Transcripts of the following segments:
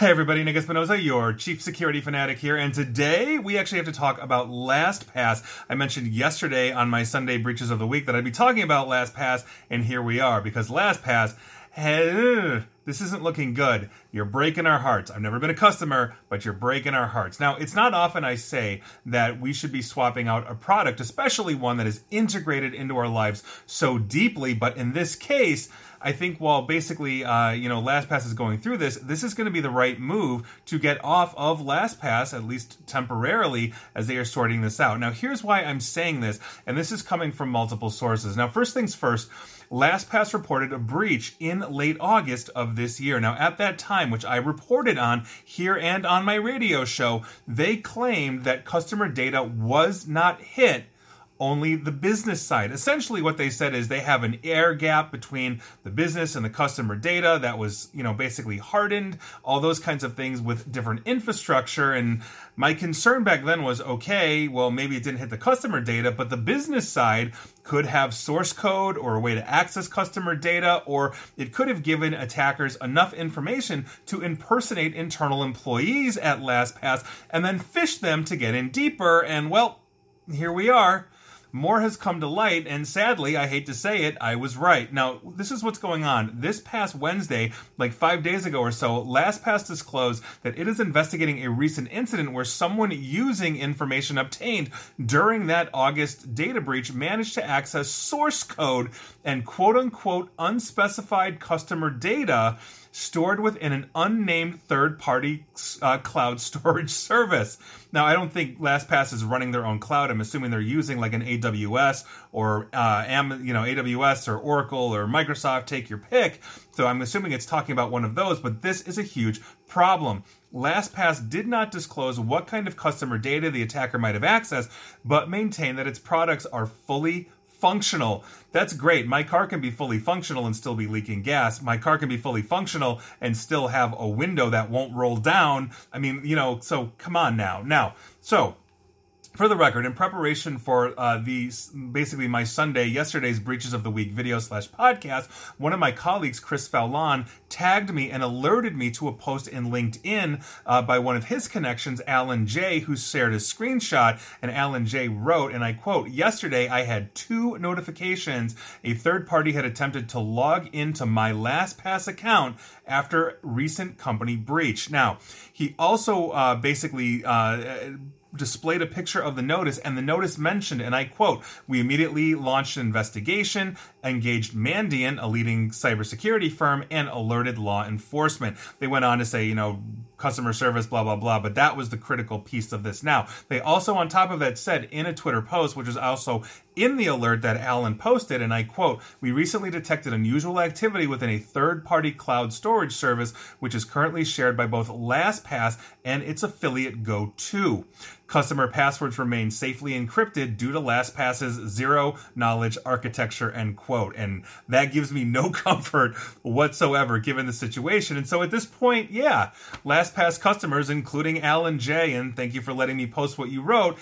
Hey everybody, Nick Espinosa, your chief security fanatic here, and today we actually have to talk about LastPass. I mentioned yesterday on my Sunday Breaches of the Week that I'd be talking about LastPass, and here we are, because LastPass hey, this isn't looking good. You're breaking our hearts. I've never been a customer, but you're breaking our hearts. Now, it's not often I say that we should be swapping out a product, especially one that is integrated into our lives so deeply, but in this case, I think while basically, uh, you know, LastPass is going through this, this is going to be the right move to get off of LastPass, at least temporarily, as they are sorting this out. Now, here's why I'm saying this, and this is coming from multiple sources. Now, first things first, LastPass reported a breach in late August of this year. Now, at that time, which I reported on here and on my radio show, they claimed that customer data was not hit only the business side. Essentially, what they said is they have an air gap between the business and the customer data that was, you know, basically hardened, all those kinds of things with different infrastructure. And my concern back then was okay, well, maybe it didn't hit the customer data, but the business side could have source code or a way to access customer data, or it could have given attackers enough information to impersonate internal employees at LastPass and then phish them to get in deeper. And well, here we are more has come to light, and sadly, I hate to say it, I was right. Now, this is what's going on. This past Wednesday, like five days ago or so, LastPass disclosed that it is investigating a recent incident where someone using information obtained during that August data breach managed to access source code and quote unquote unspecified customer data stored within an unnamed third party uh, cloud storage service. Now, I don't think LastPass is running their own cloud. I'm assuming they're using like an AWS or uh, Am- you know AWS or Oracle or Microsoft. Take your pick. So I'm assuming it's talking about one of those. But this is a huge problem. LastPass did not disclose what kind of customer data the attacker might have accessed, but maintained that its products are fully functional. That's great. My car can be fully functional and still be leaking gas. My car can be fully functional and still have a window that won't roll down. I mean, you know, so come on now. Now, so for the record, in preparation for uh, the basically my Sunday, yesterday's breaches of the week video slash podcast, one of my colleagues, Chris Fallon, tagged me and alerted me to a post in LinkedIn uh, by one of his connections, Alan J, who shared a screenshot. And Alan J wrote, and I quote: "Yesterday, I had two notifications. A third party had attempted to log into my LastPass account after recent company breach." Now, he also uh, basically uh, displayed a picture of the notice, and the notice mentioned, and I quote, We immediately launched an investigation, engaged Mandiant, a leading cybersecurity firm, and alerted law enforcement. They went on to say, you know, customer service, blah, blah, blah, but that was the critical piece of this. Now, they also, on top of that, said in a Twitter post, which is also in the alert that Alan posted, and I quote, We recently detected unusual activity within a third party cloud storage service, which is currently shared by both LastPass and its affiliate GoTo. Customer passwords remain safely encrypted due to LastPass's zero knowledge architecture, end quote. And that gives me no comfort whatsoever given the situation. And so at this point, yeah, LastPass customers, including Alan J, and thank you for letting me post what you wrote,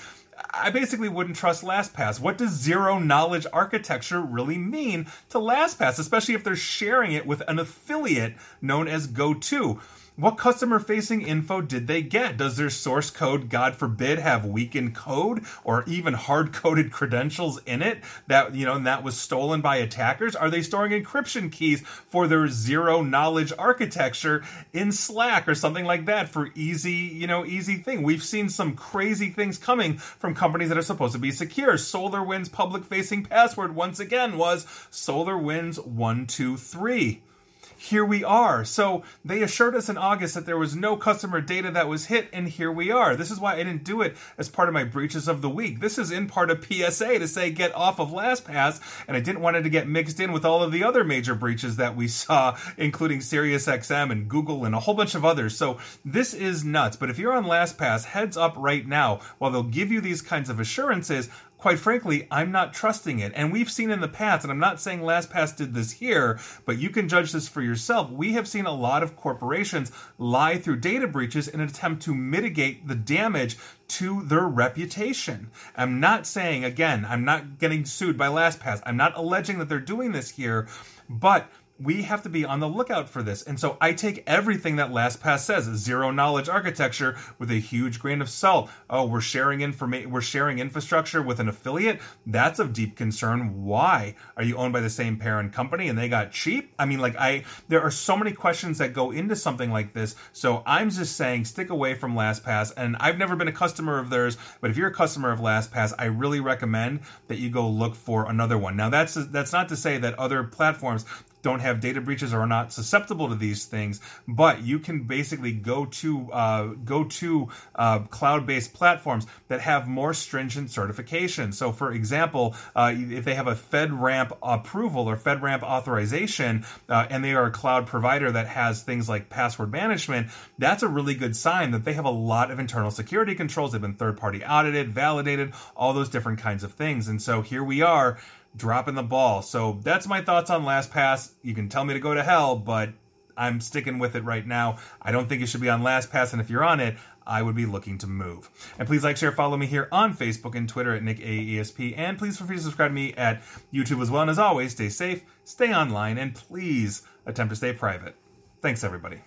I basically wouldn't trust LastPass. What does zero knowledge architecture really mean to LastPass, especially if they're sharing it with an affiliate known as GoTo? What customer facing info did they get? Does their source code, God forbid, have weakened code or even hard coded credentials in it that, you know, and that was stolen by attackers? Are they storing encryption keys for their zero knowledge architecture in Slack or something like that for easy, you know, easy thing? We've seen some crazy things coming from companies that are supposed to be secure. SolarWinds public facing password once again was SolarWinds123 here we are. So they assured us in August that there was no customer data that was hit, and here we are. This is why I didn't do it as part of my breaches of the week. This is in part of PSA to say get off of LastPass, and I didn't want it to get mixed in with all of the other major breaches that we saw, including SiriusXM and Google and a whole bunch of others. So this is nuts. But if you're on LastPass, heads up right now. While they'll give you these kinds of assurances, quite frankly, I'm not trusting it. And we've seen in the past, and I'm not saying LastPass did this here, but you can judge this for yourself. We have seen a lot of corporations lie through data breaches in an attempt to mitigate the damage to their reputation. I'm not saying, again, I'm not getting sued by LastPass. I'm not alleging that they're doing this here, but we have to be on the lookout for this. And so I take everything that LastPass says, zero knowledge architecture with a huge grain of salt. Oh, we're sharing information, we're sharing infrastructure with an affiliate. That's of deep concern. Why? Are you owned by the same parent company and they got cheap? I mean, like I, there are so many questions that go into something like this. So I'm just saying, stick away from LastPass. And I've never been a customer of theirs, but if you're a customer of LastPass, I really recommend that you go look for another one. Now that's that's not to say that other platforms don't have data breaches or are not susceptible to these things, but you can basically go to uh, go to uh, cloud-based platforms that have more stringent certification. So, for example, uh, if they have a FedRAMP approval or FedRAMP authorization, uh, and they are a cloud provider that has things like password management, that's a really good sign that they have a lot of internal security controls. They've been third-party audited, validated, all those different kinds of things. And so here we are dropping the ball. So that's my thoughts on LastPass. You can tell me to go to hell, but I'm sticking with it right now. I don't think it should be on LastPass, and if you're on it, I would be looking to move. And please like, share, follow me here on Facebook and Twitter at Nick AESP, and please feel free to subscribe to me at YouTube as well. And as always, stay safe, stay online, and please attempt to stay private. Thanks, everybody.